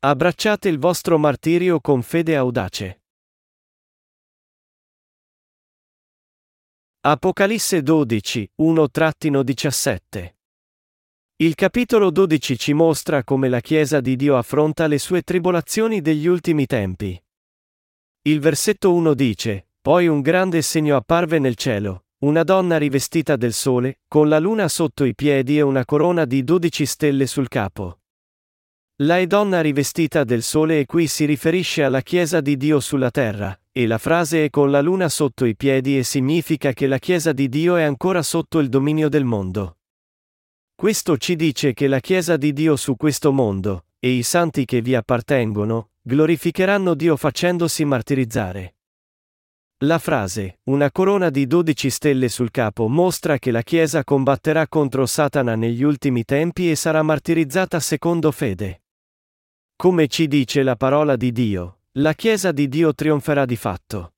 Abbracciate il vostro martirio con fede audace. Apocalisse 12, 1-17 Il capitolo 12 ci mostra come la Chiesa di Dio affronta le sue tribolazioni degli ultimi tempi. Il versetto 1 dice, Poi un grande segno apparve nel cielo, una donna rivestita del sole, con la luna sotto i piedi e una corona di dodici stelle sul capo. La è donna rivestita del sole e qui si riferisce alla Chiesa di Dio sulla terra, e la frase è con la luna sotto i piedi e significa che la Chiesa di Dio è ancora sotto il dominio del mondo. Questo ci dice che la Chiesa di Dio su questo mondo, e i santi che vi appartengono, glorificheranno Dio facendosi martirizzare. La frase, una corona di dodici stelle sul capo mostra che la Chiesa combatterà contro Satana negli ultimi tempi e sarà martirizzata secondo fede. Come ci dice la parola di Dio, la Chiesa di Dio trionferà di fatto.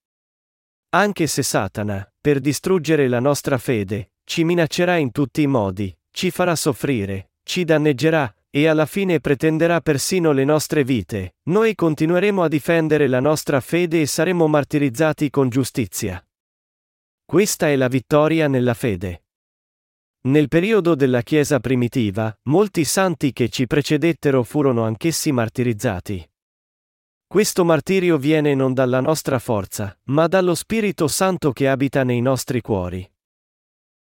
Anche se Satana, per distruggere la nostra fede, ci minaccerà in tutti i modi, ci farà soffrire, ci danneggerà, e alla fine pretenderà persino le nostre vite, noi continueremo a difendere la nostra fede e saremo martirizzati con giustizia. Questa è la vittoria nella fede. Nel periodo della Chiesa primitiva, molti santi che ci precedettero furono anch'essi martirizzati. Questo martirio viene non dalla nostra forza, ma dallo Spirito Santo che abita nei nostri cuori.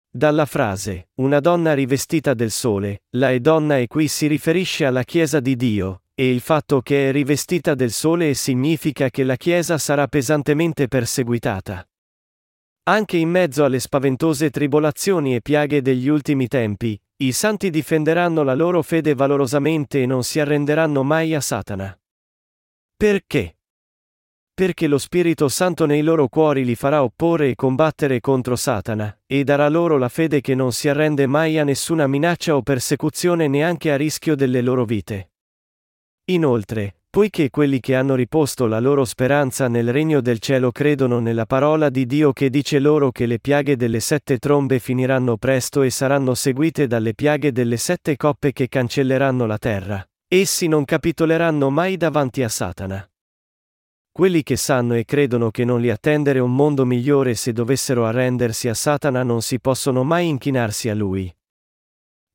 Dalla frase, una donna rivestita del sole, la è donna e qui si riferisce alla Chiesa di Dio, e il fatto che è rivestita del sole significa che la Chiesa sarà pesantemente perseguitata. Anche in mezzo alle spaventose tribolazioni e piaghe degli ultimi tempi, i santi difenderanno la loro fede valorosamente e non si arrenderanno mai a Satana. Perché? perché lo Spirito Santo nei loro cuori li farà opporre e combattere contro Satana, e darà loro la fede che non si arrende mai a nessuna minaccia o persecuzione neanche a rischio delle loro vite. Inoltre, poiché quelli che hanno riposto la loro speranza nel regno del cielo credono nella parola di Dio che dice loro che le piaghe delle sette trombe finiranno presto e saranno seguite dalle piaghe delle sette coppe che cancelleranno la terra, essi non capitoleranno mai davanti a Satana. Quelli che sanno e credono che non li attendere un mondo migliore se dovessero arrendersi a Satana non si possono mai inchinarsi a lui.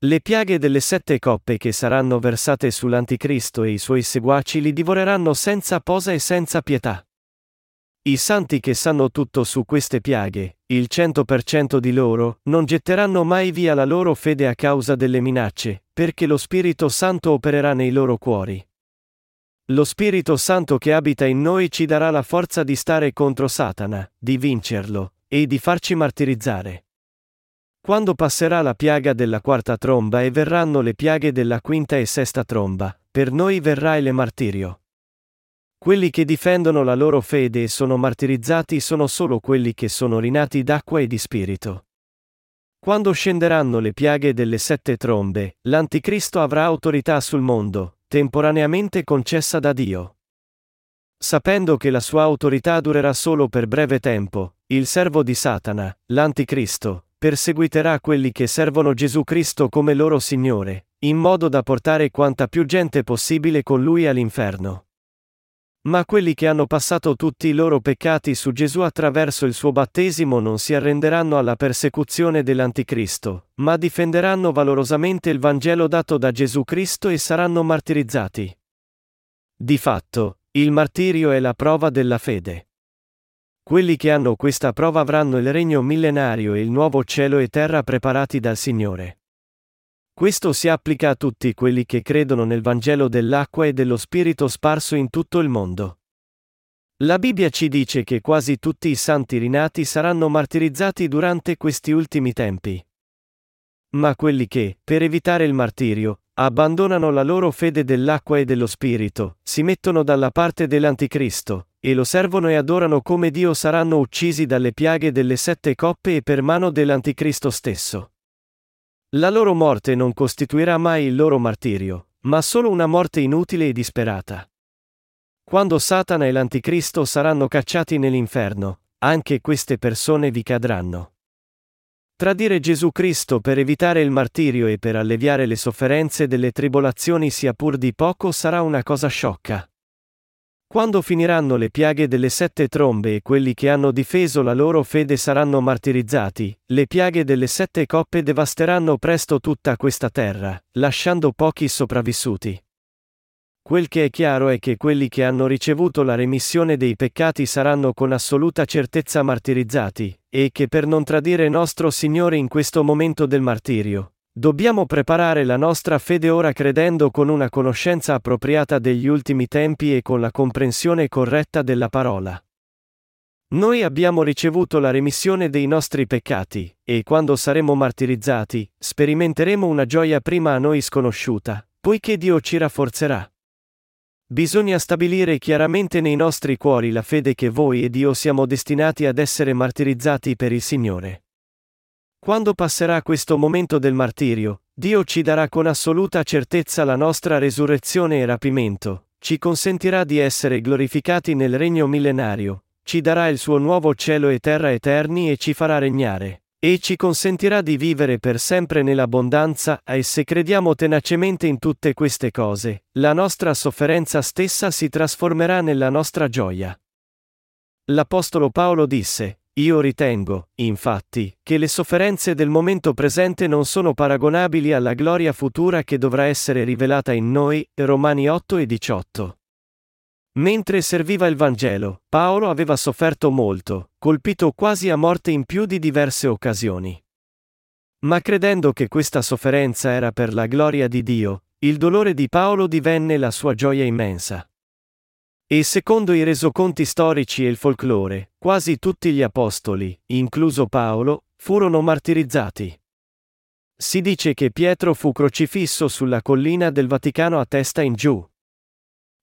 Le piaghe delle sette coppe che saranno versate sull'Anticristo e i suoi seguaci li divoreranno senza posa e senza pietà. I santi che sanno tutto su queste piaghe, il 100% di loro, non getteranno mai via la loro fede a causa delle minacce, perché lo Spirito Santo opererà nei loro cuori. Lo Spirito Santo che abita in noi ci darà la forza di stare contro Satana, di vincerlo, e di farci martirizzare. Quando passerà la piaga della quarta tromba e verranno le piaghe della quinta e sesta tromba, per noi verrà il martirio. Quelli che difendono la loro fede e sono martirizzati sono solo quelli che sono rinati d'acqua e di spirito. Quando scenderanno le piaghe delle sette trombe, l'Anticristo avrà autorità sul mondo, temporaneamente concessa da Dio. Sapendo che la sua autorità durerà solo per breve tempo, il servo di Satana, l'Anticristo, perseguiterà quelli che servono Gesù Cristo come loro Signore, in modo da portare quanta più gente possibile con lui all'inferno. Ma quelli che hanno passato tutti i loro peccati su Gesù attraverso il suo battesimo non si arrenderanno alla persecuzione dell'Anticristo, ma difenderanno valorosamente il Vangelo dato da Gesù Cristo e saranno martirizzati. Di fatto, il martirio è la prova della fede. Quelli che hanno questa prova avranno il regno millenario e il nuovo cielo e terra preparati dal Signore. Questo si applica a tutti quelli che credono nel Vangelo dell'acqua e dello Spirito sparso in tutto il mondo. La Bibbia ci dice che quasi tutti i santi rinati saranno martirizzati durante questi ultimi tempi. Ma quelli che, per evitare il martirio, abbandonano la loro fede dell'acqua e dello Spirito, si mettono dalla parte dell'Anticristo, e lo servono e adorano come Dio saranno uccisi dalle piaghe delle sette coppe e per mano dell'Anticristo stesso. La loro morte non costituirà mai il loro martirio, ma solo una morte inutile e disperata. Quando Satana e l'Anticristo saranno cacciati nell'inferno, anche queste persone vi cadranno. Tradire Gesù Cristo per evitare il martirio e per alleviare le sofferenze delle tribolazioni sia pur di poco sarà una cosa sciocca. Quando finiranno le piaghe delle sette trombe e quelli che hanno difeso la loro fede saranno martirizzati, le piaghe delle sette coppe devasteranno presto tutta questa terra, lasciando pochi sopravvissuti. Quel che è chiaro è che quelli che hanno ricevuto la remissione dei peccati saranno con assoluta certezza martirizzati, e che per non tradire nostro Signore in questo momento del martirio, dobbiamo preparare la nostra fede ora credendo con una conoscenza appropriata degli ultimi tempi e con la comprensione corretta della parola. Noi abbiamo ricevuto la remissione dei nostri peccati, e quando saremo martirizzati, sperimenteremo una gioia prima a noi sconosciuta, poiché Dio ci rafforzerà. Bisogna stabilire chiaramente nei nostri cuori la fede che voi ed io siamo destinati ad essere martirizzati per il Signore. Quando passerà questo momento del martirio, Dio ci darà con assoluta certezza la nostra resurrezione e rapimento, ci consentirà di essere glorificati nel regno millenario, ci darà il suo nuovo cielo e terra eterni e ci farà regnare e ci consentirà di vivere per sempre nell'abbondanza, e se crediamo tenacemente in tutte queste cose, la nostra sofferenza stessa si trasformerà nella nostra gioia. L'Apostolo Paolo disse, io ritengo, infatti, che le sofferenze del momento presente non sono paragonabili alla gloria futura che dovrà essere rivelata in noi, Romani 8 e 18. Mentre serviva il Vangelo, Paolo aveva sofferto molto, colpito quasi a morte in più di diverse occasioni. Ma credendo che questa sofferenza era per la gloria di Dio, il dolore di Paolo divenne la sua gioia immensa. E secondo i resoconti storici e il folklore, quasi tutti gli apostoli, incluso Paolo, furono martirizzati. Si dice che Pietro fu crocifisso sulla collina del Vaticano a testa in giù.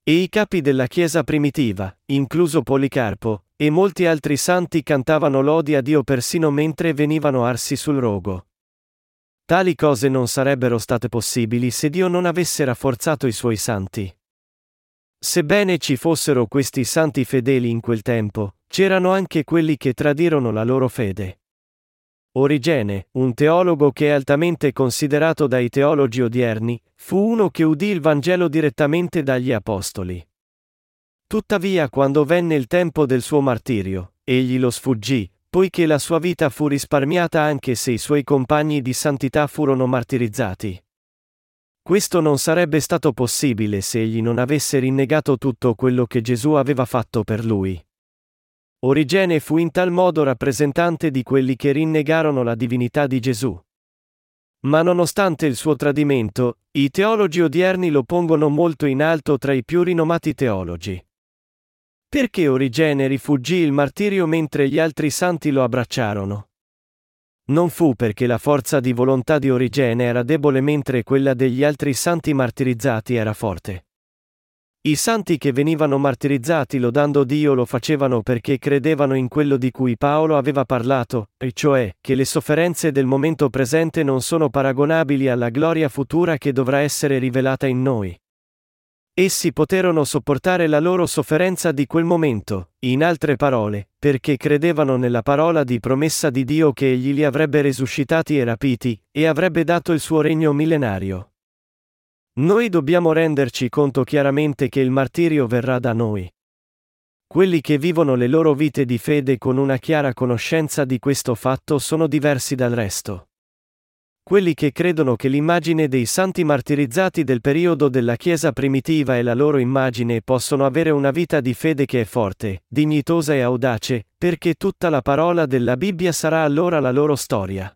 E i capi della Chiesa primitiva, incluso Policarpo, e molti altri santi cantavano lodi a Dio persino mentre venivano arsi sul rogo. Tali cose non sarebbero state possibili se Dio non avesse rafforzato i suoi santi. Sebbene ci fossero questi santi fedeli in quel tempo, c'erano anche quelli che tradirono la loro fede. Origene, un teologo che è altamente considerato dai teologi odierni, fu uno che udì il Vangelo direttamente dagli Apostoli. Tuttavia quando venne il tempo del suo martirio, egli lo sfuggì, poiché la sua vita fu risparmiata anche se i suoi compagni di santità furono martirizzati. Questo non sarebbe stato possibile se egli non avesse rinnegato tutto quello che Gesù aveva fatto per lui. Origene fu in tal modo rappresentante di quelli che rinnegarono la divinità di Gesù. Ma nonostante il suo tradimento, i teologi odierni lo pongono molto in alto tra i più rinomati teologi. Perché Origene rifuggì il martirio mentre gli altri santi lo abbracciarono? Non fu perché la forza di volontà di Origene era debole mentre quella degli altri santi martirizzati era forte. I santi che venivano martirizzati lodando Dio lo facevano perché credevano in quello di cui Paolo aveva parlato, e cioè che le sofferenze del momento presente non sono paragonabili alla gloria futura che dovrà essere rivelata in noi. Essi poterono sopportare la loro sofferenza di quel momento, in altre parole, perché credevano nella parola di promessa di Dio che egli li avrebbe resuscitati e rapiti, e avrebbe dato il suo regno millenario. Noi dobbiamo renderci conto chiaramente che il martirio verrà da noi. Quelli che vivono le loro vite di fede con una chiara conoscenza di questo fatto sono diversi dal resto. Quelli che credono che l'immagine dei santi martirizzati del periodo della Chiesa primitiva è la loro immagine possono avere una vita di fede che è forte, dignitosa e audace, perché tutta la parola della Bibbia sarà allora la loro storia.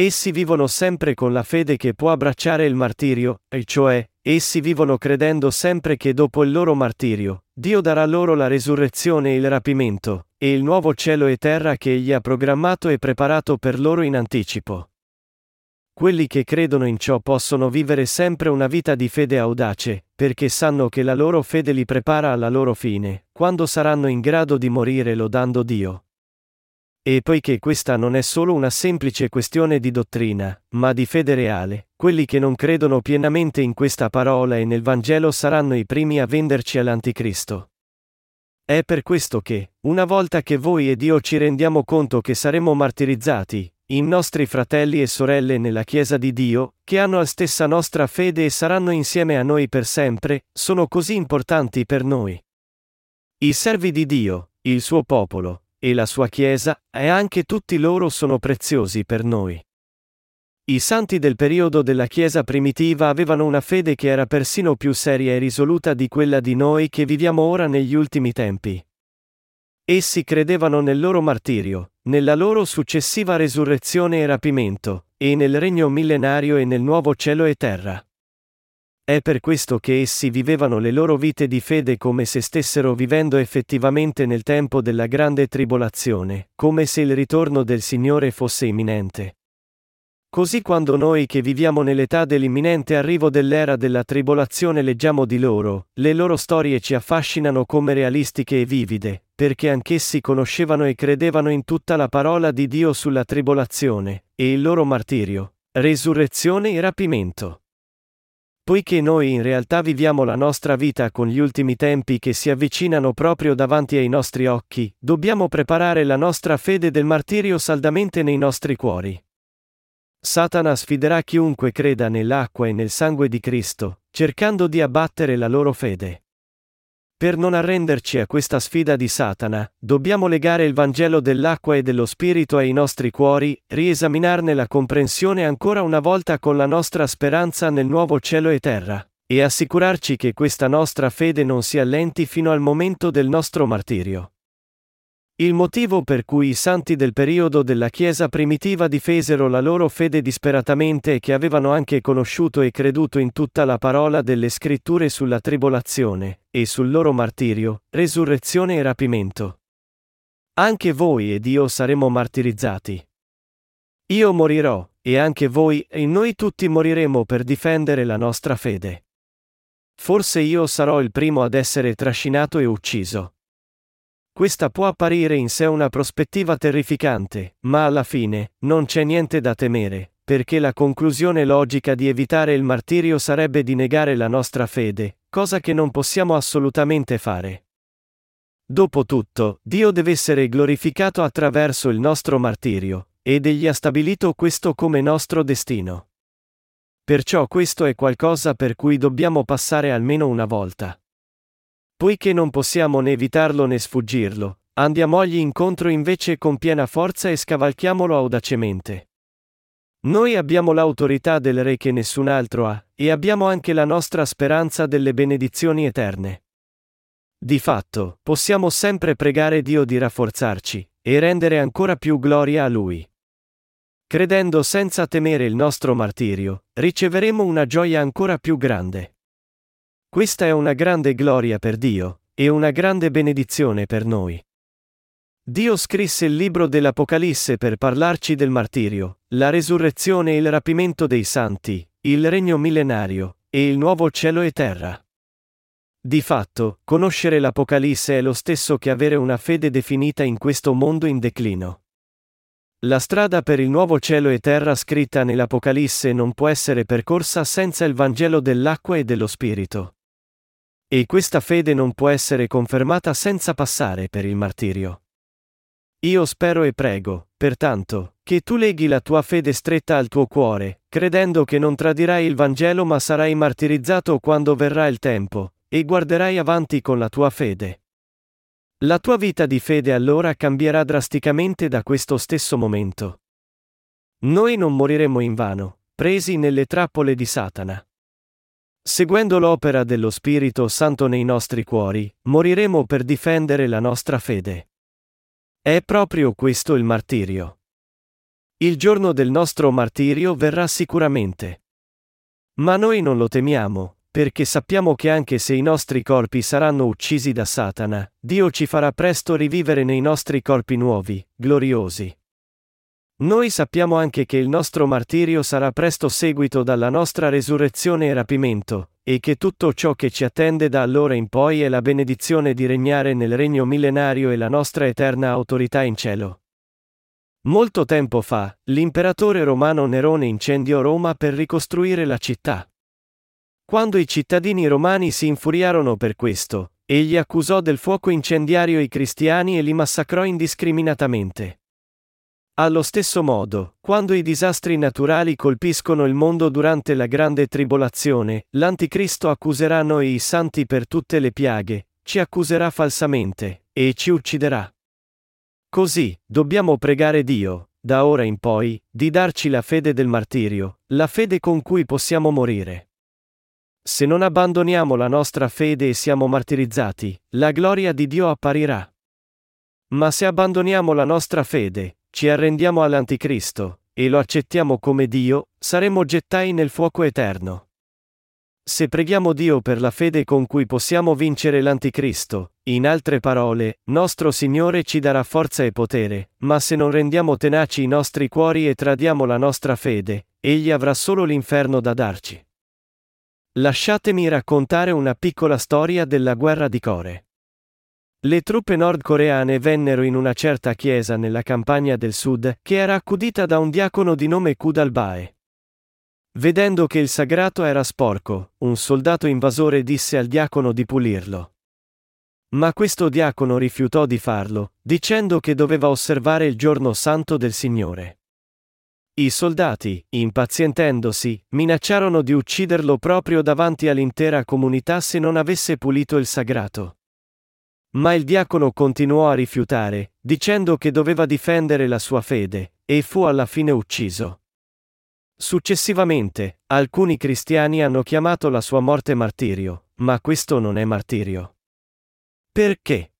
Essi vivono sempre con la fede che può abbracciare il martirio, e cioè, essi vivono credendo sempre che dopo il loro martirio, Dio darà loro la resurrezione e il rapimento, e il nuovo cielo e terra che Egli ha programmato e preparato per loro in anticipo. Quelli che credono in ciò possono vivere sempre una vita di fede audace, perché sanno che la loro fede li prepara alla loro fine, quando saranno in grado di morire lodando Dio. E poiché questa non è solo una semplice questione di dottrina, ma di fede reale, quelli che non credono pienamente in questa parola e nel Vangelo saranno i primi a venderci all'Anticristo. È per questo che, una volta che voi ed io ci rendiamo conto che saremo martirizzati, i nostri fratelli e sorelle nella Chiesa di Dio, che hanno la stessa nostra fede e saranno insieme a noi per sempre, sono così importanti per noi. I servi di Dio, il suo popolo, e la sua Chiesa, e anche tutti loro sono preziosi per noi. I santi del periodo della Chiesa primitiva avevano una fede che era persino più seria e risoluta di quella di noi che viviamo ora negli ultimi tempi. Essi credevano nel loro martirio, nella loro successiva resurrezione e rapimento, e nel regno millenario e nel nuovo cielo e terra. È per questo che essi vivevano le loro vite di fede come se stessero vivendo effettivamente nel tempo della grande tribolazione, come se il ritorno del Signore fosse imminente. Così quando noi che viviamo nell'età dell'imminente arrivo dell'era della tribolazione leggiamo di loro, le loro storie ci affascinano come realistiche e vivide, perché anch'essi conoscevano e credevano in tutta la parola di Dio sulla tribolazione, e il loro martirio, resurrezione e rapimento. Poiché noi in realtà viviamo la nostra vita con gli ultimi tempi che si avvicinano proprio davanti ai nostri occhi, dobbiamo preparare la nostra fede del martirio saldamente nei nostri cuori. Satana sfiderà chiunque creda nell'acqua e nel sangue di Cristo, cercando di abbattere la loro fede. Per non arrenderci a questa sfida di Satana, dobbiamo legare il Vangelo dell'acqua e dello Spirito ai nostri cuori, riesaminarne la comprensione ancora una volta con la nostra speranza nel nuovo cielo e terra, e assicurarci che questa nostra fede non si allenti fino al momento del nostro martirio. Il motivo per cui i santi del periodo della Chiesa primitiva difesero la loro fede disperatamente è che avevano anche conosciuto e creduto in tutta la parola delle scritture sulla tribolazione, e sul loro martirio, resurrezione e rapimento. Anche voi ed io saremo martirizzati. Io morirò, e anche voi e noi tutti moriremo per difendere la nostra fede. Forse io sarò il primo ad essere trascinato e ucciso. Questa può apparire in sé una prospettiva terrificante, ma alla fine, non c'è niente da temere, perché la conclusione logica di evitare il martirio sarebbe di negare la nostra fede, cosa che non possiamo assolutamente fare. Dopotutto, Dio deve essere glorificato attraverso il nostro martirio, ed egli ha stabilito questo come nostro destino. Perciò questo è qualcosa per cui dobbiamo passare almeno una volta. Poiché non possiamo né evitarlo né sfuggirlo, andiamogli incontro invece con piena forza e scavalchiamolo audacemente. Noi abbiamo l'autorità del Re che nessun altro ha, e abbiamo anche la nostra speranza delle benedizioni eterne. Di fatto, possiamo sempre pregare Dio di rafforzarci, e rendere ancora più gloria a Lui. Credendo senza temere il nostro martirio, riceveremo una gioia ancora più grande. Questa è una grande gloria per Dio, e una grande benedizione per noi. Dio scrisse il libro dell'Apocalisse per parlarci del martirio, la resurrezione e il rapimento dei santi, il regno millenario, e il nuovo cielo e terra. Di fatto, conoscere l'Apocalisse è lo stesso che avere una fede definita in questo mondo in declino. La strada per il nuovo cielo e terra scritta nell'Apocalisse non può essere percorsa senza il Vangelo dell'acqua e dello Spirito. E questa fede non può essere confermata senza passare per il martirio. Io spero e prego, pertanto, che tu leghi la tua fede stretta al tuo cuore, credendo che non tradirai il Vangelo ma sarai martirizzato quando verrà il tempo, e guarderai avanti con la tua fede. La tua vita di fede allora cambierà drasticamente da questo stesso momento. Noi non moriremo invano, presi nelle trappole di Satana. Seguendo l'opera dello Spirito Santo nei nostri cuori, moriremo per difendere la nostra fede. È proprio questo il martirio. Il giorno del nostro martirio verrà sicuramente. Ma noi non lo temiamo, perché sappiamo che anche se i nostri corpi saranno uccisi da Satana, Dio ci farà presto rivivere nei nostri corpi nuovi, gloriosi. Noi sappiamo anche che il nostro martirio sarà presto seguito dalla nostra resurrezione e rapimento, e che tutto ciò che ci attende da allora in poi è la benedizione di regnare nel regno millenario e la nostra eterna autorità in cielo. Molto tempo fa, l'imperatore romano Nerone incendiò Roma per ricostruire la città. Quando i cittadini romani si infuriarono per questo, egli accusò del fuoco incendiario i cristiani e li massacrò indiscriminatamente. Allo stesso modo, quando i disastri naturali colpiscono il mondo durante la grande tribolazione, l'Anticristo accuserà noi i santi per tutte le piaghe, ci accuserà falsamente, e ci ucciderà. Così, dobbiamo pregare Dio, da ora in poi, di darci la fede del martirio, la fede con cui possiamo morire. Se non abbandoniamo la nostra fede e siamo martirizzati, la gloria di Dio apparirà. Ma se abbandoniamo la nostra fede, ci arrendiamo all'Anticristo, e lo accettiamo come Dio, saremo gettai nel fuoco eterno. Se preghiamo Dio per la fede con cui possiamo vincere l'Anticristo, in altre parole, nostro Signore ci darà forza e potere, ma se non rendiamo tenaci i nostri cuori e tradiamo la nostra fede, Egli avrà solo l'inferno da darci. Lasciatemi raccontare una piccola storia della guerra di Core. Le truppe nordcoreane vennero in una certa chiesa nella campagna del sud, che era accudita da un diacono di nome Kudalbae. Vedendo che il sagrato era sporco, un soldato invasore disse al diacono di pulirlo. Ma questo diacono rifiutò di farlo, dicendo che doveva osservare il giorno santo del Signore. I soldati, impazientendosi, minacciarono di ucciderlo proprio davanti all'intera comunità se non avesse pulito il sagrato. Ma il diacono continuò a rifiutare, dicendo che doveva difendere la sua fede, e fu alla fine ucciso. Successivamente, alcuni cristiani hanno chiamato la sua morte martirio, ma questo non è martirio. Perché?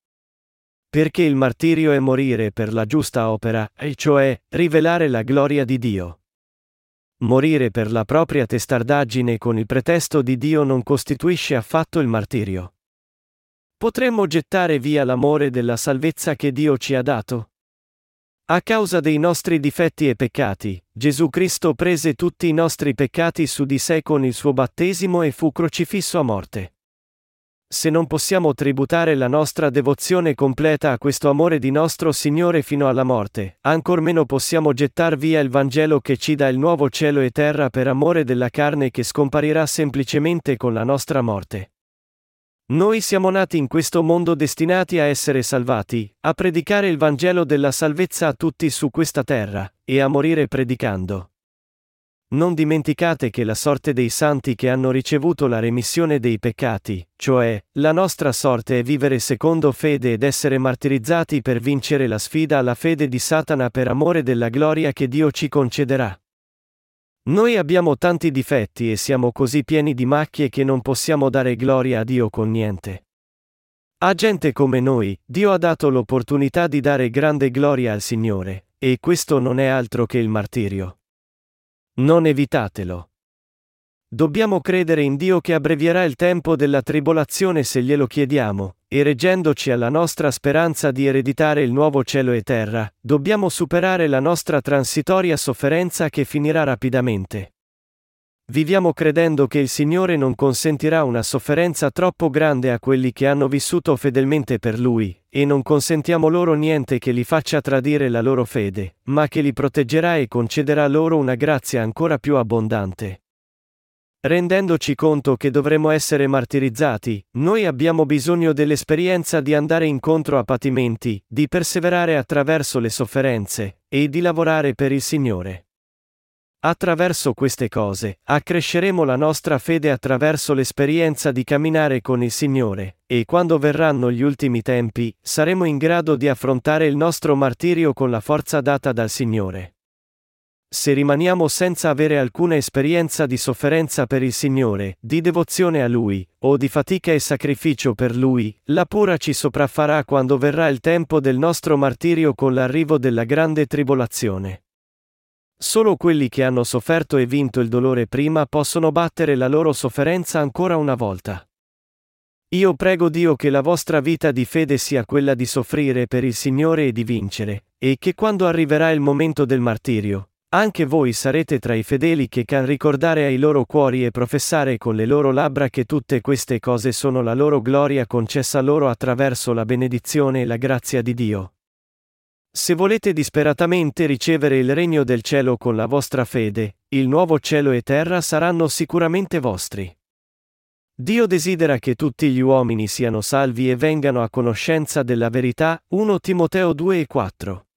Perché il martirio è morire per la giusta opera, e cioè rivelare la gloria di Dio. Morire per la propria testardaggine con il pretesto di Dio non costituisce affatto il martirio. Potremmo gettare via l'amore della salvezza che Dio ci ha dato? A causa dei nostri difetti e peccati, Gesù Cristo prese tutti i nostri peccati su di sé con il suo battesimo e fu crocifisso a morte. Se non possiamo tributare la nostra devozione completa a questo amore di nostro Signore fino alla morte, ancor meno possiamo gettar via il Vangelo che ci dà il nuovo cielo e terra per amore della carne che scomparirà semplicemente con la nostra morte. Noi siamo nati in questo mondo destinati a essere salvati, a predicare il Vangelo della salvezza a tutti su questa terra, e a morire predicando. Non dimenticate che la sorte dei santi che hanno ricevuto la remissione dei peccati, cioè, la nostra sorte è vivere secondo fede ed essere martirizzati per vincere la sfida alla fede di Satana per amore della gloria che Dio ci concederà. Noi abbiamo tanti difetti e siamo così pieni di macchie che non possiamo dare gloria a Dio con niente. A gente come noi, Dio ha dato l'opportunità di dare grande gloria al Signore, e questo non è altro che il martirio. Non evitatelo. Dobbiamo credere in Dio che abbrevierà il tempo della tribolazione se glielo chiediamo, e reggendoci alla nostra speranza di ereditare il nuovo cielo e terra, dobbiamo superare la nostra transitoria sofferenza che finirà rapidamente. Viviamo credendo che il Signore non consentirà una sofferenza troppo grande a quelli che hanno vissuto fedelmente per Lui, e non consentiamo loro niente che li faccia tradire la loro fede, ma che li proteggerà e concederà loro una grazia ancora più abbondante. Rendendoci conto che dovremo essere martirizzati, noi abbiamo bisogno dell'esperienza di andare incontro a patimenti, di perseverare attraverso le sofferenze, e di lavorare per il Signore. Attraverso queste cose, accresceremo la nostra fede attraverso l'esperienza di camminare con il Signore, e quando verranno gli ultimi tempi, saremo in grado di affrontare il nostro martirio con la forza data dal Signore. Se rimaniamo senza avere alcuna esperienza di sofferenza per il Signore, di devozione a Lui, o di fatica e sacrificio per Lui, la pura ci sopraffarà quando verrà il tempo del nostro martirio con l'arrivo della grande tribolazione. Solo quelli che hanno sofferto e vinto il dolore prima possono battere la loro sofferenza ancora una volta. Io prego Dio che la vostra vita di fede sia quella di soffrire per il Signore e di vincere, e che quando arriverà il momento del martirio, anche voi sarete tra i fedeli che can ricordare ai loro cuori e professare con le loro labbra che tutte queste cose sono la loro gloria concessa loro attraverso la benedizione e la grazia di Dio. Se volete disperatamente ricevere il regno del cielo con la vostra fede, il nuovo cielo e terra saranno sicuramente vostri. Dio desidera che tutti gli uomini siano salvi e vengano a conoscenza della verità. 1 Timoteo 2 e 4.